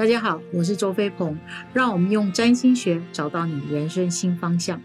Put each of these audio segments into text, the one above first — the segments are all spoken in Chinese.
大家好，我是周飞鹏，让我们用占星学找到你人生新方向。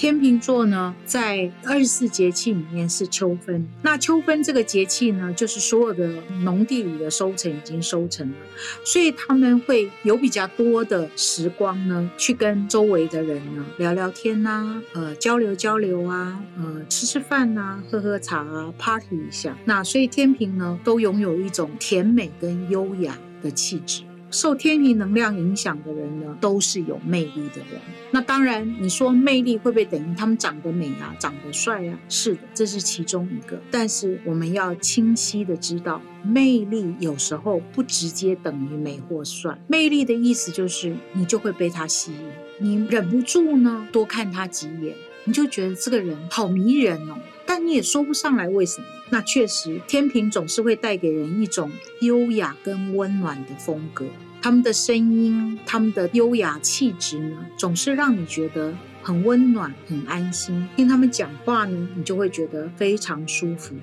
天秤座呢，在二十四节气里面是秋分。那秋分这个节气呢，就是所有的农地里的收成已经收成了，所以他们会有比较多的时光呢，去跟周围的人呢聊聊天呐，呃，交流交流啊，呃，吃吃饭呐，喝喝茶啊，party 一下。那所以天平呢，都拥有一种甜美跟优雅的气质。受天平能量影响的人呢，都是有魅力的人。那当然，你说魅力会不会等于他们长得美啊，长得帅啊？是的，这是其中一个。但是我们要清晰的知道，魅力有时候不直接等于美或帅。魅力的意思就是，你就会被他吸引，你忍不住呢多看他几眼，你就觉得这个人好迷人哦。但你也说不上来为什么。那确实，天平总是会带给人一种优雅跟温暖的风格。他们的声音，他们的优雅气质呢，总是让你觉得很温暖、很安心。听他们讲话呢，你就会觉得非常舒服。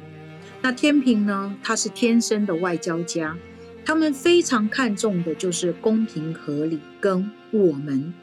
那天平呢，他是天生的外交家，他们非常看重的就是公平合理，跟我们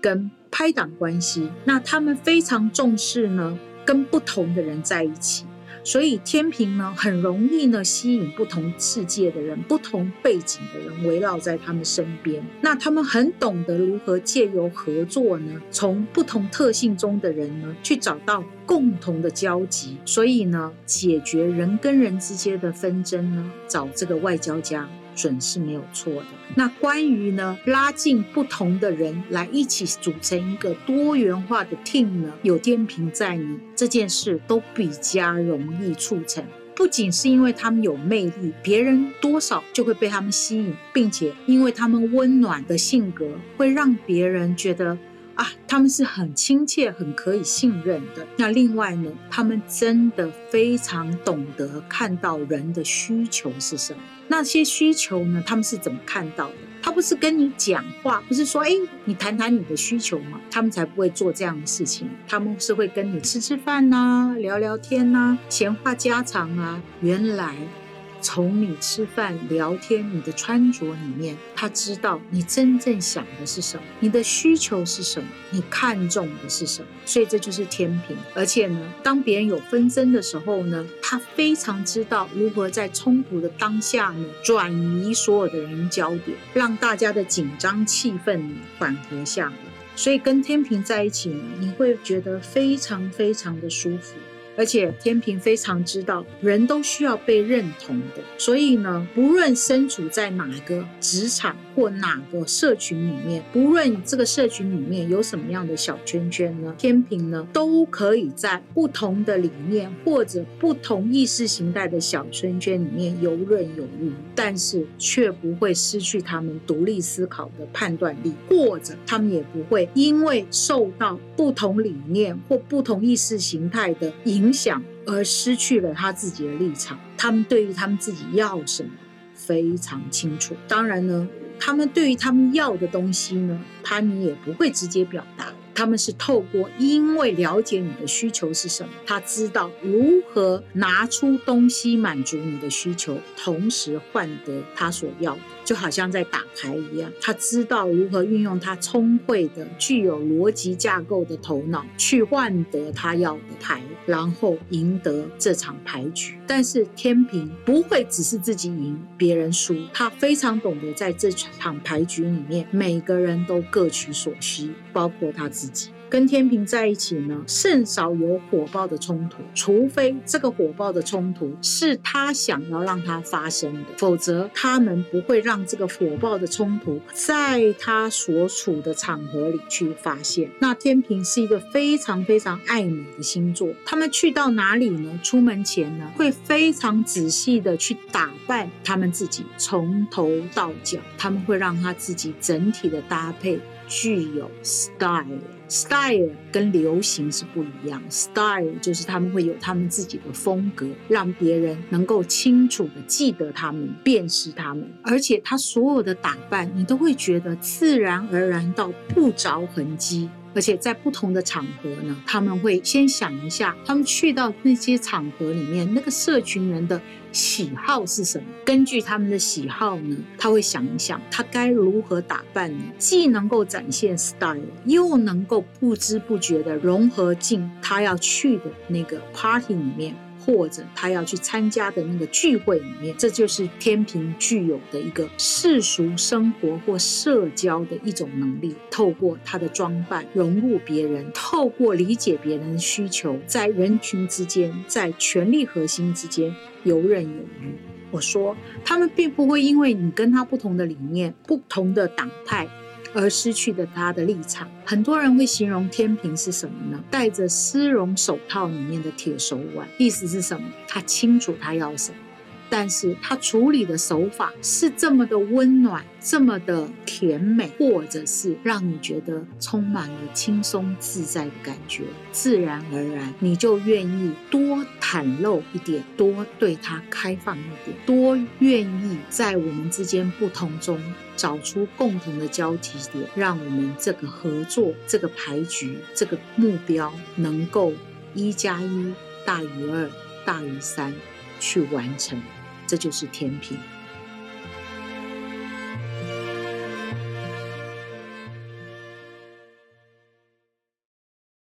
跟拍档关系。那他们非常重视呢。跟不同的人在一起，所以天平呢很容易呢吸引不同世界的人、不同背景的人围绕在他们身边。那他们很懂得如何借由合作呢，从不同特性中的人呢去找到共同的交集。所以呢，解决人跟人之间的纷争呢，找这个外交家。准是没有错的。那关于呢，拉近不同的人来一起组成一个多元化的 team 呢，有天平在呢，这件事都比较容易促成。不仅是因为他们有魅力，别人多少就会被他们吸引，并且因为他们温暖的性格，会让别人觉得。啊，他们是很亲切、很可以信任的。那另外呢，他们真的非常懂得看到人的需求是什么。那些需求呢，他们是怎么看到的？他不是跟你讲话，不是说哎，你谈谈你的需求嘛，他们才不会做这样的事情。他们是会跟你吃吃饭呐，聊聊天呐，闲话家常啊。原来。从你吃饭、聊天、你的穿着里面，他知道你真正想的是什么，你的需求是什么，你看重的是什么。所以这就是天平。而且呢，当别人有纷争的时候呢，他非常知道如何在冲突的当下呢，转移所有的人焦点，让大家的紧张气氛缓和下来。所以跟天平在一起呢，你会觉得非常非常的舒服。而且天平非常知道，人都需要被认同的，所以呢，不论身处在哪个职场或哪个社群里面，不论这个社群里面有什么样的小圈圈呢，天平呢都可以在不同的理念或者不同意识形态的小圈圈里面游刃有余，但是却不会失去他们独立思考的判断力，或者他们也不会因为受到不同理念或不同意识形态的影。影响而失去了他自己的立场，他们对于他们自己要什么非常清楚。当然呢，他们对于他们要的东西呢，他们也不会直接表达。他们是透过，因为了解你的需求是什么，他知道如何拿出东西满足你的需求，同时换得他所要的，就好像在打牌一样。他知道如何运用他聪慧的、具有逻辑架构的头脑，去换得他要的牌，然后赢得这场牌局。但是天平不会只是自己赢，别人输，他非常懂得在这场牌局里面，每个人都各取所需，包括他自己。跟天平在一起呢，甚少有火爆的冲突，除非这个火爆的冲突是他想要让它发生的，否则他们不会让这个火爆的冲突在他所处的场合里去发现。那天平是一个非常非常爱美的星座，他们去到哪里呢？出门前呢，会非常仔细的去打扮他们自己，从头到脚，他们会让他自己整体的搭配。具有 style，style 跟流行是不一样。style 就是他们会有他们自己的风格，让别人能够清楚的记得他们、辨识他们。而且他所有的打扮，你都会觉得自然而然到不着痕迹。而且在不同的场合呢，他们会先想一下，他们去到那些场合里面，那个社群人的喜好是什么？根据他们的喜好呢，他会想一想，他该如何打扮？既能够展现 style，又能够不知不觉的融合进他要去的那个 party 里面。或者他要去参加的那个聚会里面，这就是天平具有的一个世俗生活或社交的一种能力。透过他的装扮融入别人，透过理解别人的需求，在人群之间，在权力核心之间游刃有余。我说，他们并不会因为你跟他不同的理念、不同的党派。而失去的他的立场，很多人会形容天平是什么呢？戴着丝绒手套里面的铁手腕，意思是什么？他清楚他要什么。但是他处理的手法是这么的温暖，这么的甜美，或者是让你觉得充满了轻松自在的感觉，自然而然你就愿意多袒露一点，多对他开放一点，多愿意在我们之间不同中找出共同的交集点，让我们这个合作、这个牌局、这个目标能够一加一大于二大于三去完成。这就是天平。